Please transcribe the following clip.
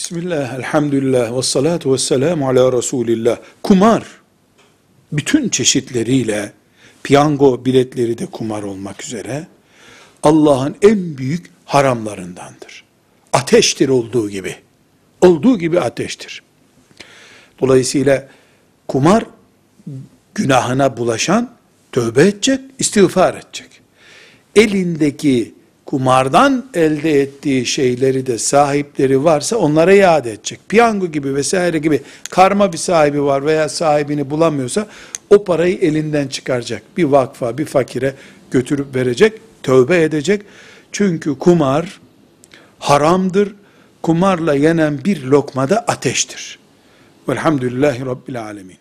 Bismillah, elhamdülillah, ve salatu ve selamu ala Resulillah. Kumar, bütün çeşitleriyle, piyango biletleri de kumar olmak üzere, Allah'ın en büyük haramlarındandır. Ateştir olduğu gibi. Olduğu gibi ateştir. Dolayısıyla kumar günahına bulaşan tövbe edecek, istiğfar edecek. Elindeki kumardan elde ettiği şeyleri de sahipleri varsa onlara iade edecek. Piyango gibi vesaire gibi karma bir sahibi var veya sahibini bulamıyorsa o parayı elinden çıkaracak. Bir vakfa, bir fakire götürüp verecek, tövbe edecek. Çünkü kumar haramdır. Kumarla yenen bir lokmada ateştir. Velhamdülillahi Rabbil Alemin.